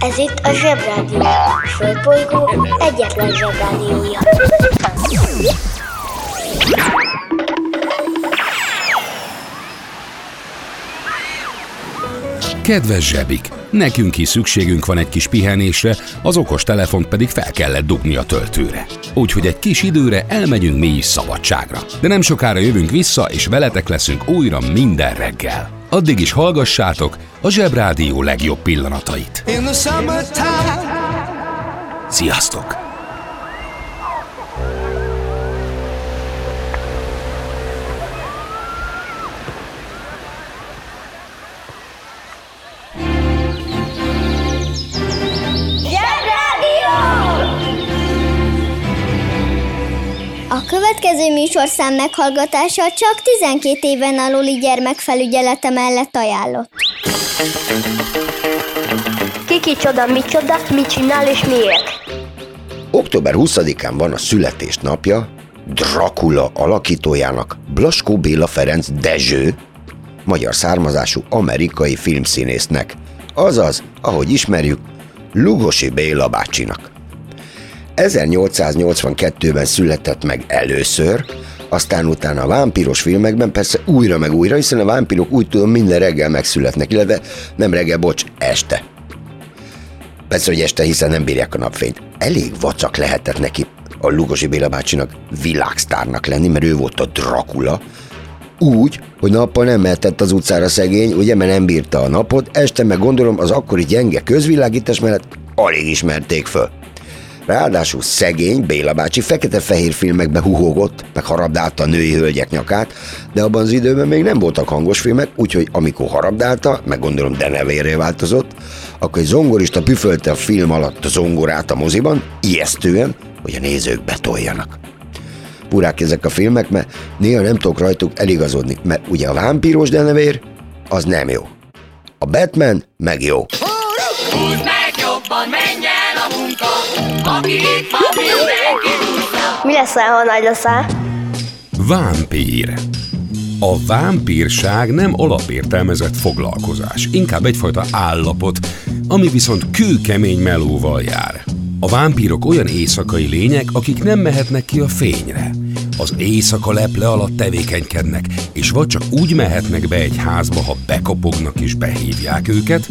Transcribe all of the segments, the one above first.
Ez itt a Zsebrádió. A Földbolygó egyetlen Zsebrádiója. Kedves zsebik, nekünk is szükségünk van egy kis pihenésre, az okos telefont pedig fel kellett dugni a töltőre. Úgyhogy egy kis időre elmegyünk mi is szabadságra. De nem sokára jövünk vissza, és veletek leszünk újra minden reggel. Addig is hallgassátok a Zsebrádió legjobb pillanatait. Sziasztok! Következő műsorszám meghallgatása csak 12 éven aluli gyermekfelügyelete mellett ajánlott. Kiki csoda, mi csoda, mit csinál és miért? Október 20-án van a születésnapja Dracula alakítójának Blaskó Béla Ferenc Dezső, magyar származású amerikai filmszínésznek, azaz, ahogy ismerjük, Lugosi Béla bácsinak. 1882-ben született meg először, aztán utána a vámpíros filmekben persze újra meg újra, hiszen a vámpírok úgy tudom minden reggel megszületnek, illetve nem reggel, bocs, este. Persze, hogy este, hiszen nem bírják a napfényt. Elég vacak lehetett neki a Lugosi Béla bácsinak világsztárnak lenni, mert ő volt a Dracula, úgy, hogy nappal nem mehetett az utcára szegény, ugye, mert nem bírta a napot, este meg gondolom az akkori gyenge közvilágítás mellett alig ismerték föl. Ráadásul szegény Béla bácsi fekete-fehér filmekbe huhogott, meg harabdálta a női hölgyek nyakát, de abban az időben még nem voltak hangos filmek, úgyhogy amikor harabdálta, meg gondolom denevérré változott, akkor egy zongorista püfölte a film alatt a zongorát a moziban, ijesztően, hogy a nézők betoljanak. Purák ezek a filmek, mert néha nem tudok rajtuk eligazodni, mert ugye a vámpíros denevér, az nem jó. A Batman meg jó. Húzd meg jobban, menj el a munka, Mi leszel, ha nagy leszel? Vámpír. A vámpírság nem alapértelmezett foglalkozás, inkább egyfajta állapot, ami viszont kőkemény melóval jár. A vámpírok olyan éjszakai lények, akik nem mehetnek ki a fényre. Az éjszaka leple alatt tevékenykednek, és vagy csak úgy mehetnek be egy házba, ha bekopognak és behívják őket,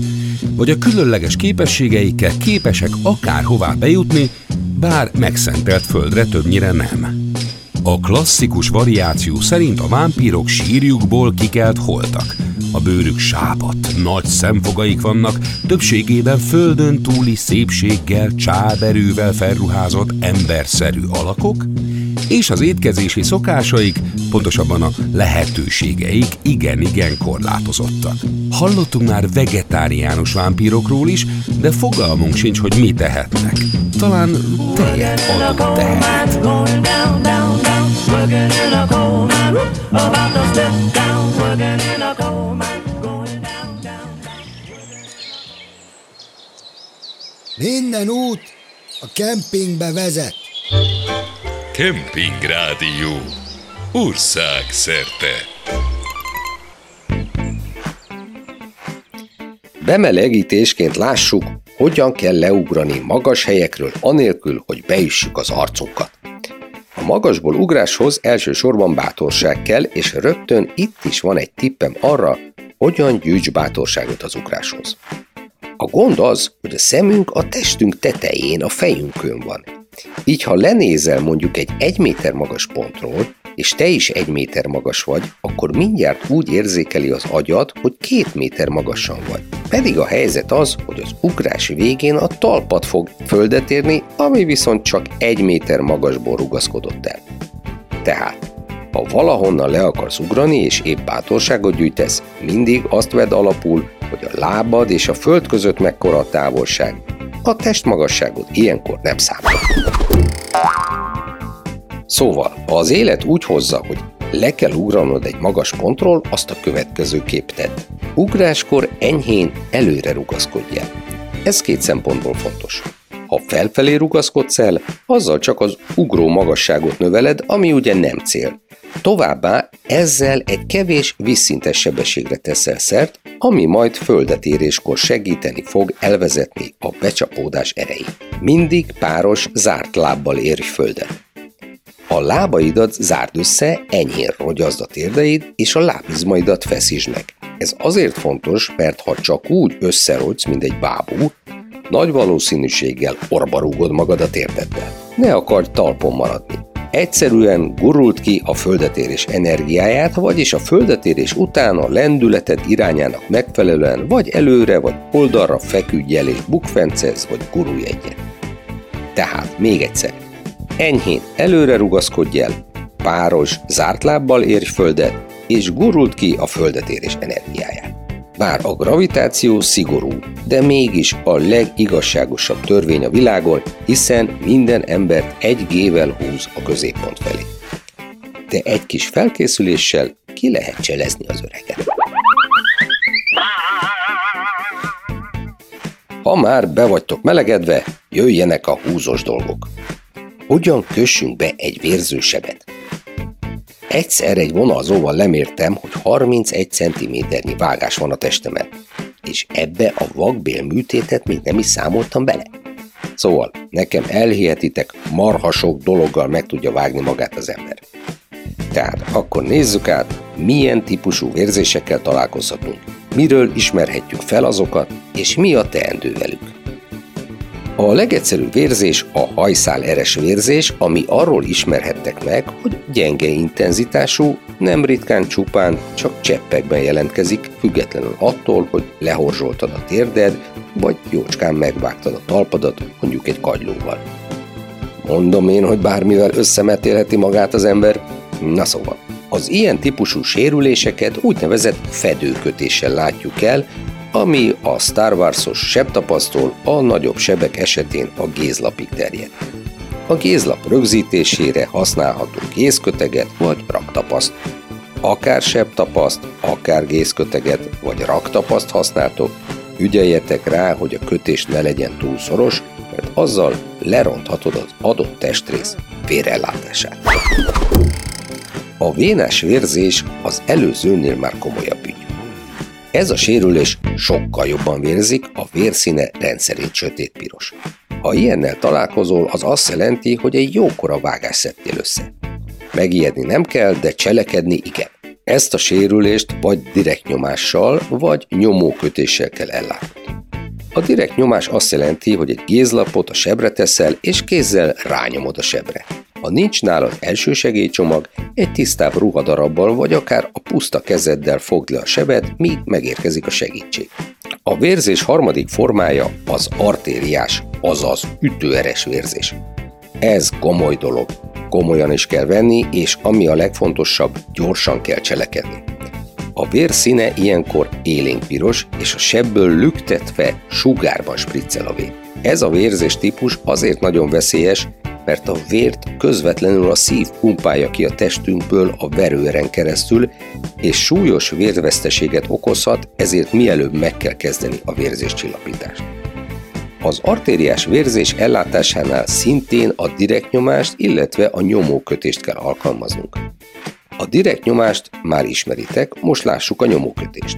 vagy a különleges képességeikkel képesek akárhová bejutni, bár megszentelt földre többnyire nem. A klasszikus variáció szerint a vámpírok sírjukból kikelt holtak. A bőrük sápat, nagy szemfogaik vannak, többségében földön túli szépséggel, csáberűvel felruházott emberszerű alakok, és az étkezési szokásaik, pontosabban a lehetőségeik igen-igen korlátozottak. Hallottunk már vegetáriánus vámpírokról is, de fogalmunk sincs, hogy mi tehetnek. Talán tejet adott tehet. Minden út a kempingbe vezet. Kemping Rádió. Ország szerte. Bemelegítésként lássuk, hogyan kell leugrani magas helyekről anélkül, hogy beüssük az arcunkat. A magasból ugráshoz elsősorban bátorság kell, és rögtön itt is van egy tippem arra, hogyan gyűjts bátorságot az ugráshoz. A gond az, hogy a szemünk a testünk tetején, a fejünkön van. Így ha lenézel mondjuk egy egy méter magas pontról, és te is egy méter magas vagy, akkor mindjárt úgy érzékeli az agyad, hogy két méter magasan vagy. Pedig a helyzet az, hogy az ugrás végén a talpad fog földet érni, ami viszont csak egy méter magasból rugaszkodott el. Tehát, ha valahonnan le akarsz ugrani és épp bátorságot gyűjtesz, mindig azt vedd alapul, hogy a lábad és a föld között mekkora a távolság. A testmagasságod ilyenkor nem számít. Szóval, ha az élet úgy hozza, hogy le kell ugranod egy magas pontról, azt a következő kép tedd. Ugráskor enyhén előre rugaszkodjál. Ez két szempontból fontos. Ha felfelé rugaszkodsz el, azzal csak az ugró magasságot növeled, ami ugye nem cél. Továbbá ezzel egy kevés vízszintes sebességre teszel szert, ami majd földet éréskor segíteni fog elvezetni a becsapódás erejét. Mindig páros, zárt lábbal érj földet. A lábaidat zárd össze, enyhén rogyazd a térdeid, és a lábizmaidat feszítsd meg. Ez azért fontos, mert ha csak úgy összerogysz, mint egy bábú, nagy valószínűséggel orba rúgod magad a térdeddel. Ne akarj talpon maradni. Egyszerűen gurult ki a földetérés energiáját, vagyis a földetérés után a lendületed irányának megfelelően vagy előre, vagy oldalra feküdj el és bukfencez, vagy gurulj egyet. Tehát még egyszer, enyhén előre rugaszkodj el, páros, zárt lábbal érj földet, és gurult ki a földetérés energiáját. Bár a gravitáció szigorú, de mégis a legigazságosabb törvény a világon, hiszen minden embert egy gével húz a középpont felé. De egy kis felkészüléssel ki lehet cselezni az öreget. Ha már be vagytok melegedve, jöjjenek a húzós dolgok. Hogyan kössünk be egy vérzősebet? Egyszer egy vonalzóval lemértem, hogy 31 cm-nyi vágás van a testemen, és ebbe a vakbél műtétet még nem is számoltam bele. Szóval, nekem elhihetitek, marha sok dologgal meg tudja vágni magát az ember. Tehát akkor nézzük át, milyen típusú vérzésekkel találkozhatunk, miről ismerhetjük fel azokat, és mi a teendő velük. A legegyszerűbb vérzés a hajszál eres vérzés, ami arról ismerhettek meg, hogy gyenge intenzitású, nem ritkán csupán, csak cseppekben jelentkezik, függetlenül attól, hogy lehorzsoltad a térded, vagy jócskán megvágtad a talpadat, mondjuk egy kagylóval. Mondom én, hogy bármivel összemetélheti magát az ember. Na szóval, az ilyen típusú sérüléseket úgynevezett fedőkötéssel látjuk el, ami a Star Wars-os sebtapasztól a nagyobb sebek esetén a gézlapig terjed. A gézlap rögzítésére használható gézköteget vagy raktapaszt. Akár sebtapaszt, akár gézköteget vagy raktapaszt használtok, ügyeljetek rá, hogy a kötés ne legyen túl szoros, mert azzal leronthatod az adott testrész vérellátását. A vénás vérzés az előzőnél már komolyabb ügy. Ez a sérülés sokkal jobban vérzik, a vérszíne rendszerint sötétpiros. Ha ilyennel találkozol, az azt jelenti, hogy egy jókora vágás szedtél össze. Megijedni nem kell, de cselekedni igen. Ezt a sérülést vagy direkt nyomással, vagy nyomókötéssel kell ellátni. A direkt nyomás azt jelenti, hogy egy gézlapot a sebre teszel, és kézzel rányomod a sebre. Ha nincs nálad elsősegélycsomag, egy tisztább ruhadarabbal vagy akár a puszta kezeddel fogd le a sebet, míg megérkezik a segítség. A vérzés harmadik formája az artériás, azaz ütőeres vérzés. Ez komoly dolog. Komolyan is kell venni, és ami a legfontosabb, gyorsan kell cselekedni. A vér színe ilyenkor élénkpiros, és a sebből lüktetve sugárban spriccel a vér. Ez a vérzés típus azért nagyon veszélyes, mert a vért közvetlenül a szív pumpálja ki a testünkből a verőeren keresztül, és súlyos vérveszteséget okozhat, ezért mielőbb meg kell kezdeni a vérzéscsillapítást. Az artériás vérzés ellátásánál szintén a direktnyomást, illetve a nyomókötést kell alkalmaznunk. A direkt nyomást már ismeritek, most lássuk a nyomókötést.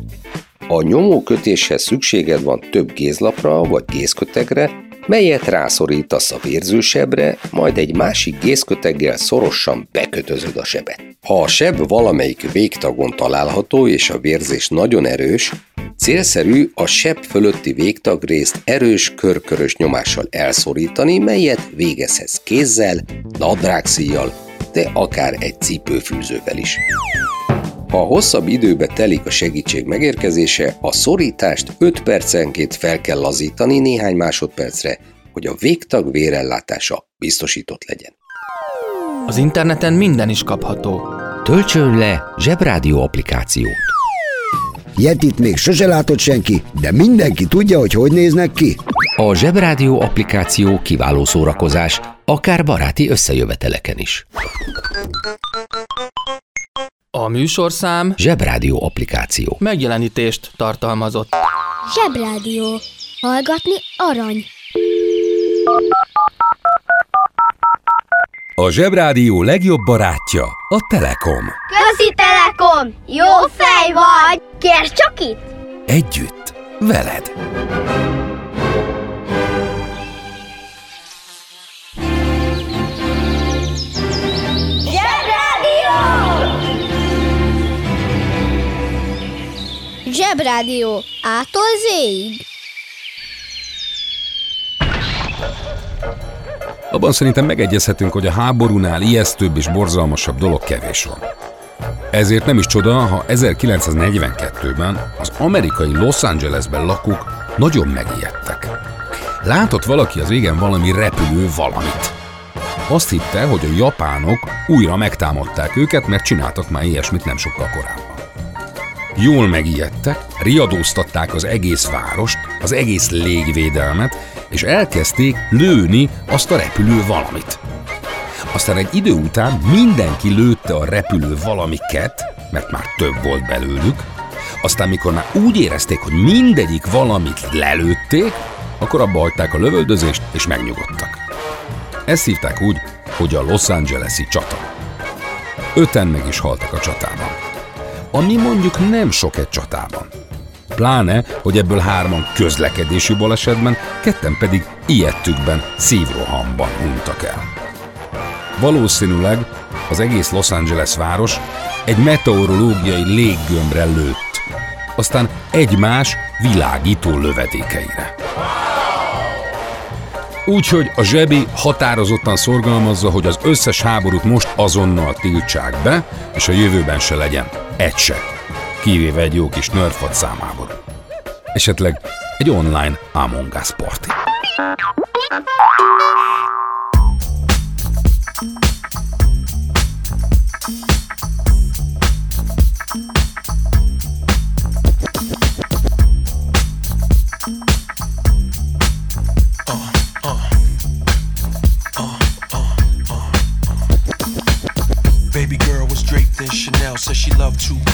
A nyomókötéshez szükséged van több gézlapra vagy gézkötegre, melyet rászorítasz a vérzősebre, majd egy másik gézköteggel szorosan bekötözöd a sebet. Ha a seb valamelyik végtagon található és a vérzés nagyon erős, célszerű a seb fölötti végtagrészt erős körkörös nyomással elszorítani, melyet végezhetsz kézzel, nadrágszíjjal, de akár egy cipőfűzővel is. Ha hosszabb időbe telik a segítség megérkezése, a szorítást 5 percenként fel kell lazítani néhány másodpercre, hogy a végtag vérellátása biztosított legyen. Az interneten minden is kapható. Töltsön le Zsebrádió applikációt. Yetit még sose látott senki, de mindenki tudja, hogy hogy néznek ki. A Zsebrádió applikáció kiváló szórakozás, akár baráti összejöveteleken is. A műsorszám Zsebrádió applikáció. megjelenítést tartalmazott. Zsebrádió. Hallgatni arany. A Zsebrádió legjobb barátja a Telekom. Közi Telekom! Jó fej vagy! Kérd csak itt! Együtt, veled. Zsebrádió. Ától zéig. Abban szerintem megegyezhetünk, hogy a háborúnál ijesztőbb és borzalmasabb dolog kevés van. Ezért nem is csoda, ha 1942-ben az amerikai Los Angelesben lakók nagyon megijedtek. Látott valaki az égen valami repülő valamit. Azt hitte, hogy a japánok újra megtámadták őket, mert csináltak már ilyesmit nem sokkal korábban. Jól megijedtek, riadóztatták az egész várost, az egész légvédelmet, és elkezdték lőni azt a repülő valamit. Aztán egy idő után mindenki lőtte a repülő valamiket, mert már több volt belőlük, aztán mikor már úgy érezték, hogy mindegyik valamit lelőtték, akkor abba hagyták a lövöldözést, és megnyugodtak. Ezt hívták úgy, hogy a Los Angeles-i csata. Öten meg is haltak a csatában. Ami mondjuk nem sok egy csatában. Pláne, hogy ebből hárman közlekedési balesetben, ketten pedig ilyettükben, szívrohamban hunytak el. Valószínűleg az egész Los Angeles város egy meteorológiai léggömbre lőtt, aztán egymás világító lövedékeire. Úgyhogy a zsebi határozottan szorgalmazza, hogy az összes háborút most azonnal tiltsák be, és a jövőben se legyen egy se, kivéve egy jó kis nerdfad számából. Esetleg egy online Among Us party.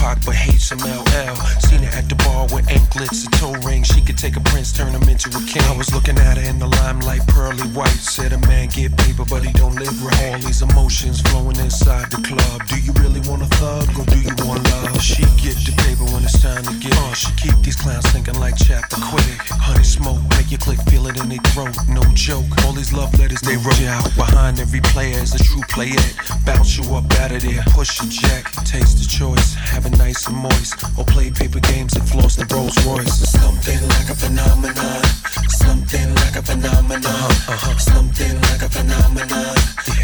Loved but hates some LL. Seen her at the bar with anklets and toe rings. She could take a prince, turn him into a king. I was looking at her in the limelight, pearly white. Said a man get paper, but he don't live right. All these emotions flowing inside the club. Do you really want a thug or do you want love? She get the paper when it's time to get. Uh, she keep these clowns thinking like chapter quick. Honey smoke, make your click feel it in their throat. No joke. All these love letters they wrote you out behind every player is a true player. Bounce you up out of there, push your jack, taste the choice, have it nice and moist, or play paper games and floss the Rolls Royce. Something like a phenomenon, something like a phenomenon, something like a phenomenon,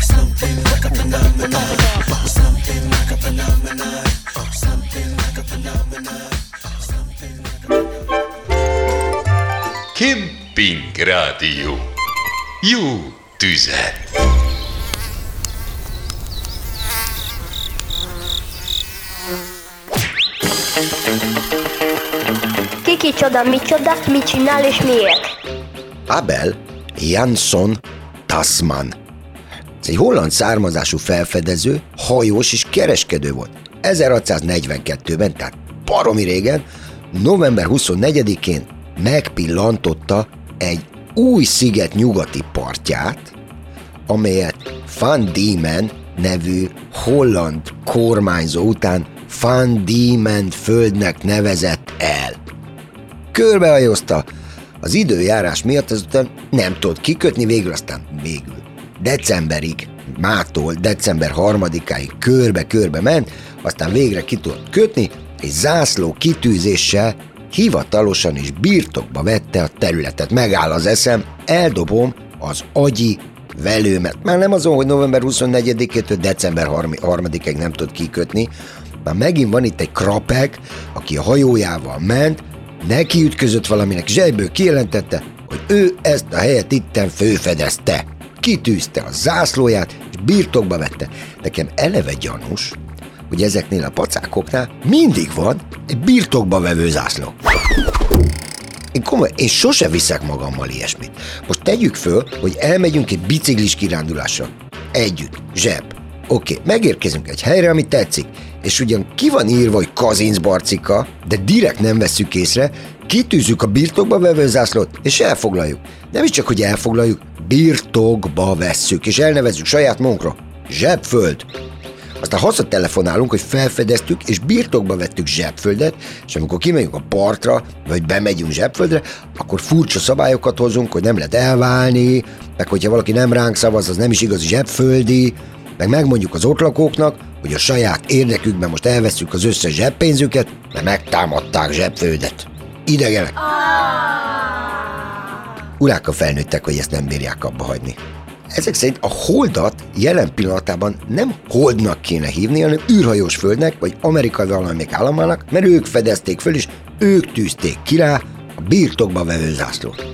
something like a phenomenon, something like a phenomenon, something like a phenomenon. Kemping Rádió. Jó tüzet! Kicsoda, micsoda, mit csinál és miért? Abel Jansson Tasman. Ez egy holland származású felfedező, hajós és kereskedő volt. 1642-ben, tehát baromi régen, november 24-én megpillantotta egy új sziget nyugati partját, amelyet Van Diemen nevű holland kormányzó után Van Diemen földnek nevezett el. Körbehajózta, az időjárás miatt azután nem tudott kikötni, végül aztán végül. Decemberig, mától december harmadikáig körbe-körbe ment, aztán végre ki tudott kötni, és zászló kitűzéssel hivatalosan is birtokba vette a területet. Megáll az eszem, eldobom az agyi velőmet. Már nem azon, hogy november 24-től december 3-ig nem tud kikötni, már megint van itt egy krapek, aki a hajójával ment, neki ütközött valaminek, zsebből kijelentette, hogy ő ezt a helyet itten főfedezte. Kitűzte a zászlóját, és birtokba vette. Nekem eleve gyanús, hogy ezeknél a pacákoknál mindig van egy birtokba vevő zászló. Én komoly, én sose viszek magammal ilyesmit. Most tegyük föl, hogy elmegyünk egy biciklis kirándulásra. Együtt, zseb. Oké, megérkezünk egy helyre, ami tetszik, és ugyan ki van írva, hogy Kazincbarcika, de direkt nem veszük észre, kitűzzük a birtokba vevő zászlót, és elfoglaljuk. Nem is csak, hogy elfoglaljuk, birtokba vesszük, és elnevezzük saját magunkra. Zsebföld. Aztán hazatelefonálunk, hogy felfedeztük, és birtokba vettük zsebföldet, és amikor kimegyünk a partra, vagy bemegyünk zsebföldre, akkor furcsa szabályokat hozunk, hogy nem lehet elválni, meg hogyha valaki nem ránk szavaz, az nem is igazi zsebföldi, meg megmondjuk az ott lakóknak, hogy a saját érdekükben most elveszük az összes zseppénzüket, mert megtámadták zsebföldet. Idegenek. Urákkal felnőttek, hogy ezt nem bírják abba hagyni. Ezek szerint a holdat jelen pillanatában nem holdnak kéne hívni, hanem űrhajós földnek, vagy amerikai valamelyik államának, mert ők fedezték föl, és ők tűzték ki rá a birtokba vevő zászlót.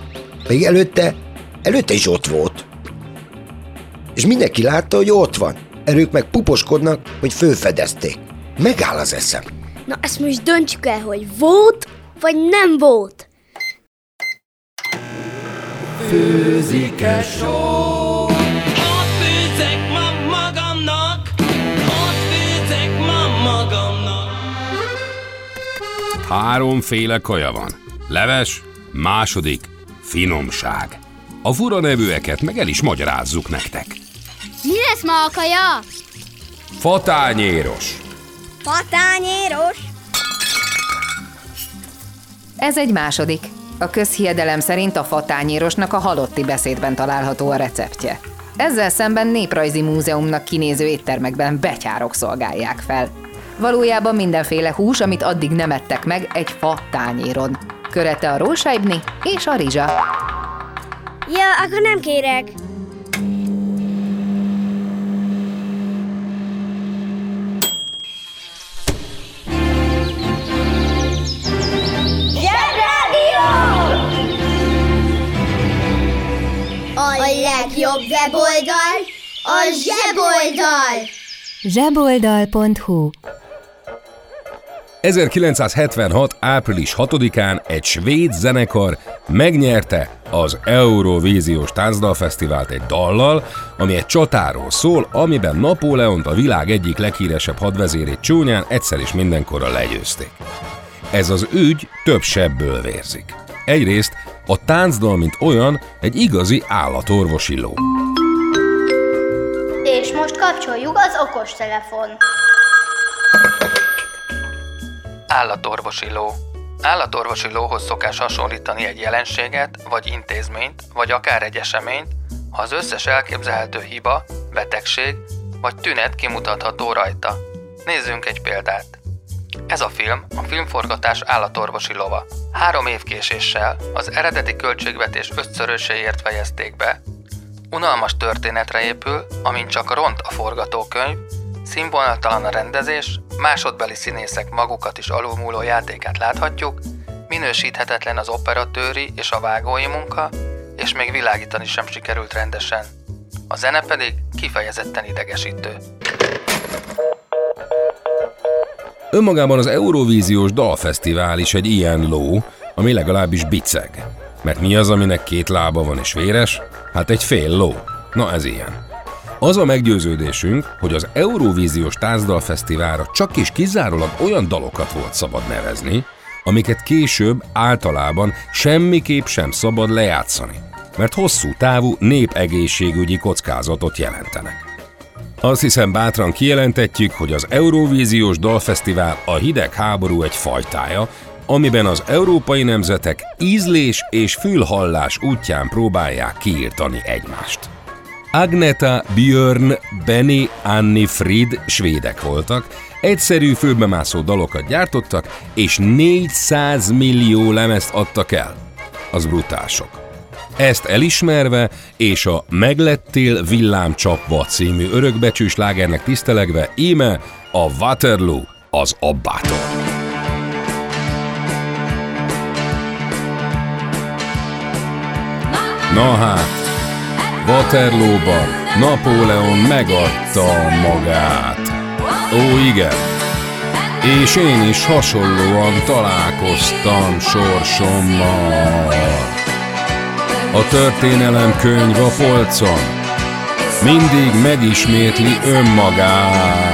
Még előtte, előtte is ott volt. És mindenki látta, hogy ott van. Erők meg puposkodnak, hogy fölfedezték. Megáll az eszem. Na ezt most döntsük el, hogy volt, vagy nem volt. Főzik-e só? Ott főzek ma magamnak, ott főzek ma magamnak. Háromféle kaja van. Leves, második, finomság. A fura nevűeket meg el is magyarázzuk nektek. Lesz ma a kaja? Fatányéros, Patányéros? Ez egy második. A közhiedelem szerint a fatányérosnak a halotti beszédben található a receptje. Ezzel szemben néprajzi múzeumnak kinéző éttermekben betyárok szolgálják fel. Valójában mindenféle hús, amit addig nem ettek meg egy fa tányéron. Körete a rósáibni és a rizsa. Ja, akkor nem kérek. A legjobb weboldal a zseboldal! zseboldal.hu 1976. április 6-án egy svéd zenekar megnyerte az Eurovíziós Táncdalfesztivált egy dallal, ami egy csatáról szól, amiben Napóleont a világ egyik leghíresebb hadvezérét csúnyán egyszer is mindenkorra legyőzték. Ez az ügy több sebből vérzik. Egyrészt a táncdal, mint olyan, egy igazi állatorvosi ló. És most kapcsoljuk az okostelefon. Állatorvosi ló. Állatorvosi lóhoz szokás hasonlítani egy jelenséget, vagy intézményt, vagy akár egy eseményt, ha az összes elképzelhető hiba, betegség vagy tünet kimutatható rajta. Nézzünk egy példát. Ez a film a filmforgatás állatorvosi lova. Három év késéssel az eredeti költségvetés ötszöröséért fejezték be, unalmas történetre épül, amin csak ront a forgatókönyv, színvonaltalan a rendezés, másodbeli színészek magukat is alulmúló játékát láthatjuk, minősíthetetlen az operatőri és a vágói munka, és még világítani sem sikerült rendesen. A zene pedig kifejezetten idegesítő. Önmagában az Eurovíziós Dalfesztivál is egy ilyen ló, ami legalábbis biceg. Mert mi az, aminek két lába van és véres? Hát egy fél ló. Na ez ilyen. Az a meggyőződésünk, hogy az Eurovíziós Táncdalfesztiválra csak is kizárólag olyan dalokat volt szabad nevezni, amiket később általában semmiképp sem szabad lejátszani, mert hosszú távú népegészségügyi kockázatot jelentenek. Azt hiszem bátran kijelentetjük, hogy az Eurovíziós Dalfesztivál a hidegháború egy fajtája, amiben az európai nemzetek ízlés és fülhallás útján próbálják kiírtani egymást. Agneta, Björn, Benny, Anni, Frid svédek voltak, egyszerű főbemászó dalokat gyártottak, és 400 millió lemezt adtak el. Az brutálsok. Ezt elismerve, és a Meglettél villámcsapva című örökbecsős lágernek tisztelegve, íme a Waterloo az abbától. Na hát, Waterloo-ban Napóleon megadta magát. Ó, igen. És én is hasonlóan találkoztam sorsommal. A történelem könyv a polcon mindig megismétli önmagát.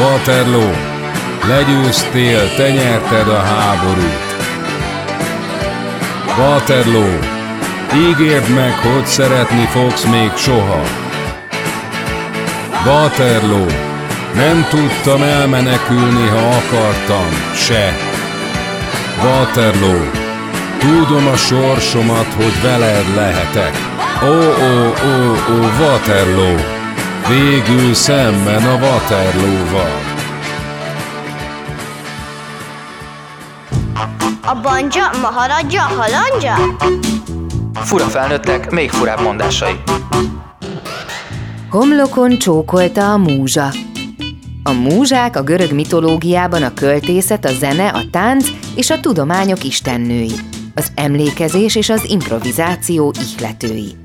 Waterloo, legyőztél, te nyerted a háborút. Waterloo, ígérd meg, hogy szeretni fogsz még soha. Waterloo, nem tudtam elmenekülni, ha akartam, se. Waterloo, tudom a sorsomat, hogy veled lehetek. Ó, ó, ó, ó, Waterloo, végül szemben a Waterloo-val. A banja, maharadja, halandja? Fura felnőttek, még furább mondásai. Homlokon csókolta a múzsa. A múzsák a görög mitológiában a költészet, a zene, a tánc és a tudományok istennői, az emlékezés és az improvizáció ihletői.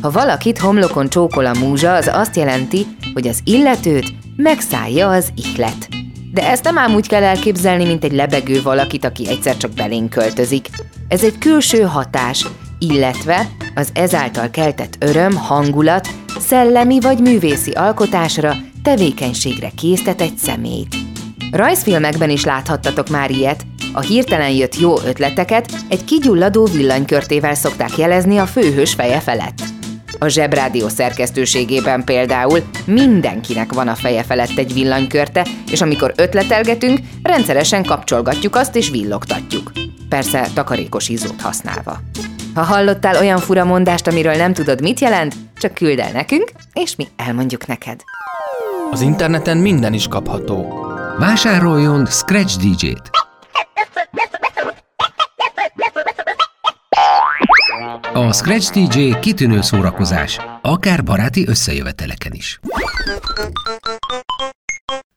Ha valakit homlokon csókol a múzsa, az azt jelenti, hogy az illetőt megszállja az ihlet. De ezt nem ám úgy kell elképzelni, mint egy lebegő valakit, aki egyszer csak belénk költözik. Ez egy külső hatás, illetve az ezáltal keltett öröm, hangulat, szellemi vagy művészi alkotásra, tevékenységre késztet egy személyt. Rajzfilmekben is láthattatok már ilyet, a hirtelen jött jó ötleteket egy kigyulladó villanykörtével szokták jelezni a főhős feje felett. A Zsebrádió szerkesztőségében például mindenkinek van a feje felett egy villanykörte, és amikor ötletelgetünk, rendszeresen kapcsolgatjuk azt és villogtatjuk. Persze takarékos izzót használva. Ha hallottál olyan fura mondást, amiről nem tudod, mit jelent, csak küld el nekünk, és mi elmondjuk neked. Az interneten minden is kapható. Vásároljon Scratch DJ-t! A Scratch DJ kitűnő szórakozás, akár baráti összejöveteleken is.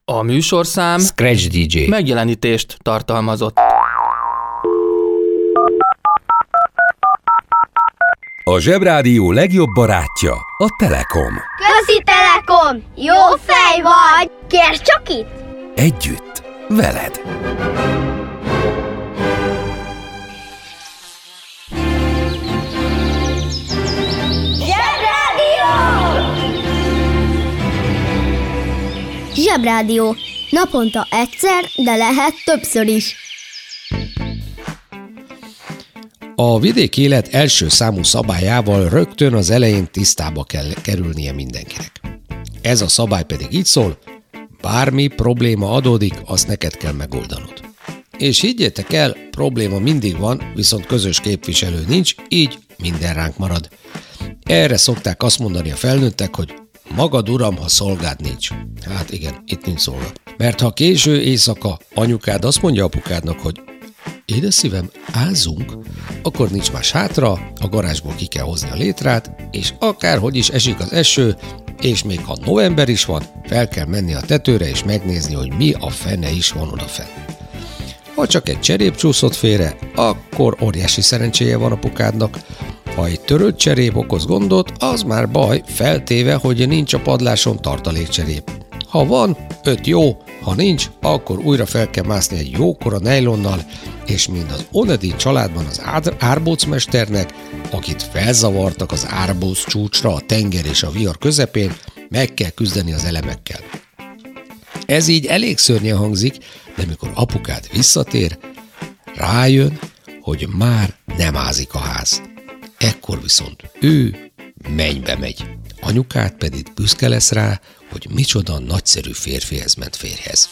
A műsorszám Scratch DJ. megjelenítést tartalmazott. A Zsebrádió legjobb barátja a Telekom. Közi Telekom! Jó fej vagy! Kérd csak itt! Együtt, veled. Zsebrádió. Naponta egyszer, de lehet többször is. A vidéki élet első számú szabályával rögtön az elején tisztába kell kerülnie mindenkinek. Ez a szabály pedig így szól, bármi probléma adódik, azt neked kell megoldanod. És higgyétek el, probléma mindig van, viszont közös képviselő nincs, így minden ránk marad. Erre szokták azt mondani a felnőttek, hogy magad uram, ha szolgád nincs. Hát igen, itt nincs szolga. Mert ha késő éjszaka anyukád azt mondja apukádnak, hogy Édes szívem, ázzunk, akkor nincs más hátra, a garázsból ki kell hozni a létrát, és akárhogy is esik az eső, és még ha november is van, fel kell menni a tetőre és megnézni, hogy mi a fene is van odafenn. Ha csak egy cserép csúszott félre, akkor óriási szerencséje van apukádnak. Ha egy törött cserép okoz gondot, az már baj, feltéve, hogy nincs a padláson tartalékcserép. Ha van, öt jó, ha nincs, akkor újra fel kell mászni egy jókora nejlonnal, és mind az Onedi családban az ár- árbócmesternek, akit felzavartak az árbóc csúcsra a tenger és a vihar közepén, meg kell küzdeni az elemekkel. Ez így elég szörnyen hangzik, de mikor apukád visszatér, rájön, hogy már nem ázik a ház. Ekkor viszont ő mennybe megy. Anyukát pedig büszke lesz rá, hogy micsoda nagyszerű férfihez ment férjhez.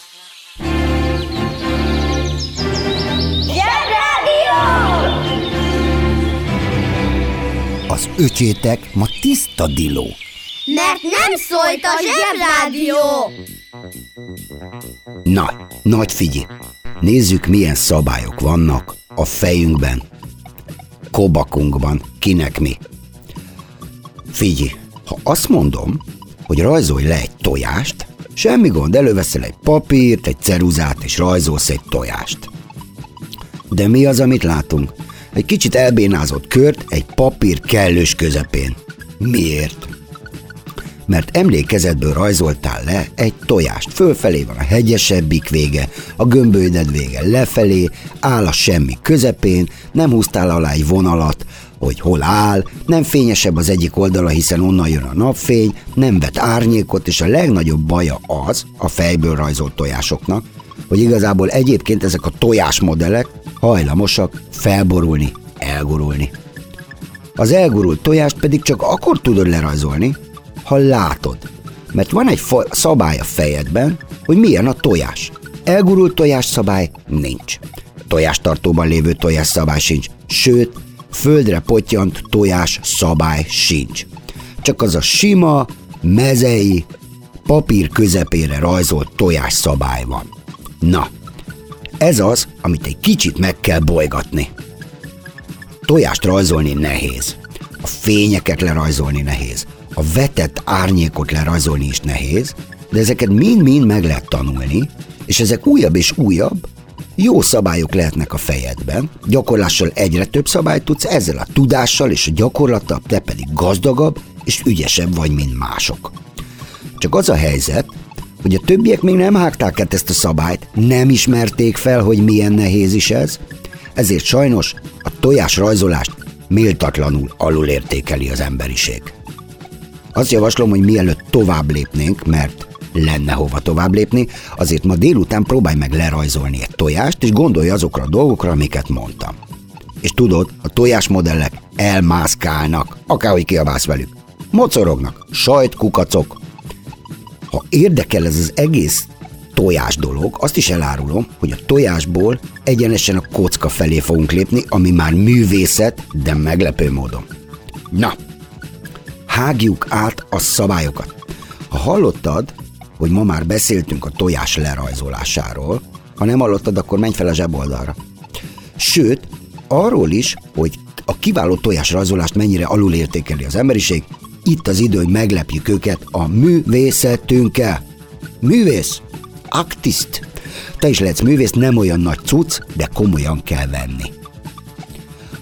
Az öcsétek ma tiszta diló. Mert nem szólt a Zsebrádió! Na, nagy figyelj! Nézzük, milyen szabályok vannak a fejünkben, kobakunkban, kinek mi. Figyelj, ha azt mondom, hogy rajzolj le egy tojást, semmi gond, előveszel egy papírt, egy ceruzát, és rajzolsz egy tojást. De mi az, amit látunk? Egy kicsit elbénázott kört egy papír kellős közepén. Miért? Mert emlékezetből rajzoltál le egy tojást. Fölfelé van a hegyesebbik vége, a gömbölyded vége lefelé, áll a semmi közepén, nem húztál alá egy vonalat, hogy hol áll, nem fényesebb az egyik oldala, hiszen onnan jön a napfény, nem vet árnyékot, és a legnagyobb baja az, a fejből rajzolt tojásoknak, hogy igazából egyébként ezek a tojásmodellek hajlamosak felborulni, elgurulni. Az elgurult tojást pedig csak akkor tudod lerajzolni, ha látod. Mert van egy szabály a fejedben, hogy milyen a tojás. Elgurult tojás szabály nincs. Tojástartóban lévő tojás szabály sincs. Sőt, földre potyant tojás szabály sincs. Csak az a sima, mezei, papír közepére rajzolt tojás szabály van. Na, ez az, amit egy kicsit meg kell bolygatni. Tojást rajzolni nehéz. A fényeket lerajzolni nehéz. A vetett árnyékot lerajzolni is nehéz, de ezeket mind-mind meg lehet tanulni, és ezek újabb és újabb, jó szabályok lehetnek a fejedben, gyakorlással egyre több szabályt tudsz, ezzel a tudással és a gyakorlattal te pedig gazdagabb és ügyesebb vagy, mint mások. Csak az a helyzet, hogy a többiek még nem hágták át ezt a szabályt, nem ismerték fel, hogy milyen nehéz is ez, ezért sajnos a tojás rajzolást méltatlanul alulértékeli az emberiség. Azt javaslom, hogy mielőtt tovább lépnénk, mert lenne hova tovább lépni, azért ma délután próbálj meg lerajzolni egy tojást, és gondolj azokra a dolgokra, amiket mondtam. És tudod, a tojásmodellek elmászkálnak, akárhogy kiabálsz velük. Mocorognak, sajt, kukacok. Ha érdekel ez az egész tojás dolog, azt is elárulom, hogy a tojásból egyenesen a kocka felé fogunk lépni, ami már művészet, de meglepő módon. Na, hágjuk át a szabályokat. Ha hallottad, hogy ma már beszéltünk a tojás lerajzolásáról, ha nem hallottad, akkor menj fel a zseboldalra. Sőt, arról is, hogy a kiváló tojás rajzolást mennyire alulértékeli az emberiség, itt az idő, hogy meglepjük őket a művészetünkkel. Művész, aktiszt. Te is lehetsz művész, nem olyan nagy cucc, de komolyan kell venni.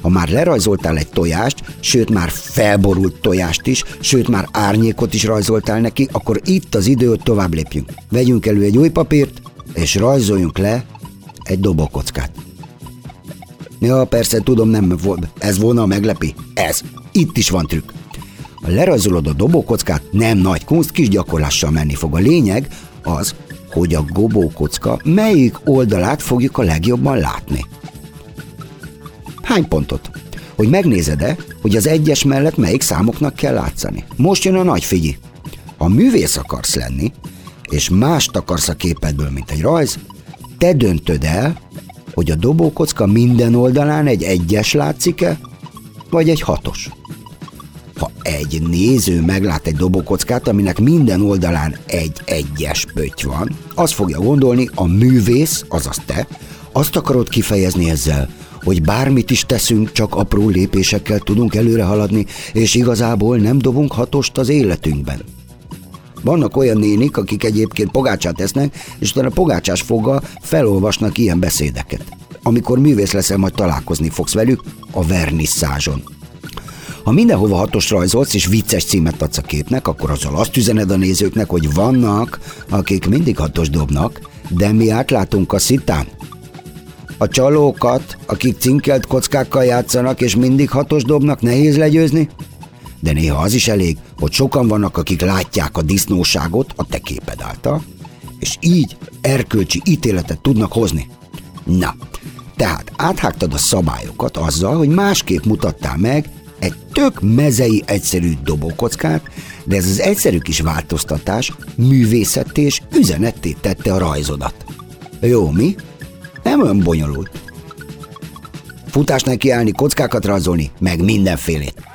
Ha már lerajzoltál egy tojást, sőt már felborult tojást is, sőt már árnyékot is rajzoltál neki, akkor itt az idő, hogy tovább lépjünk. Vegyünk elő egy új papírt, és rajzoljunk le egy dobókockát. Ja, persze, tudom, nem volt. Ez volna a meglepi. Ez. Itt is van trükk. Ha lerajzolod a dobókockát, nem nagy kunst, kis gyakorlással menni fog. A lényeg az, hogy a gobókocka melyik oldalát fogjuk a legjobban látni. Hány pontot? Hogy megnézed-e, hogy az egyes mellett melyik számoknak kell látszani. Most jön a nagy figyi. Ha művész akarsz lenni, és mást akarsz a képedből, mint egy rajz, te döntöd el, hogy a dobókocka minden oldalán egy egyes látszik-e, vagy egy hatos. Ha egy néző meglát egy dobókockát, aminek minden oldalán egy egyes pötty van, az fogja gondolni, a művész, azaz te, azt akarod kifejezni ezzel, hogy bármit is teszünk, csak apró lépésekkel tudunk előre haladni, és igazából nem dobunk hatost az életünkben. Vannak olyan nénik, akik egyébként pogácsát esznek, és utána pogácsás foggal felolvasnak ilyen beszédeket. Amikor művész leszel, majd találkozni fogsz velük a vernisszázson. Ha mindenhova hatos rajzolsz és vicces címet adsz a képnek, akkor azzal azt üzened a nézőknek, hogy vannak, akik mindig hatos dobnak, de mi átlátunk a szitán. A csalókat, akik cinkelt kockákkal játszanak és mindig hatos dobnak, nehéz legyőzni? De néha az is elég, hogy sokan vannak, akik látják a disznóságot a te képed által, és így erkölcsi ítéletet tudnak hozni. Na, tehát áthágtad a szabályokat azzal, hogy másképp mutattál meg egy tök mezei egyszerű dobókockát, de ez az egyszerű kis változtatás művészetté és üzenetté tette a rajzodat. Jó, mi? Nem olyan bonyolult. Futás neki állni, kockákat rajzolni, meg mindenfélét.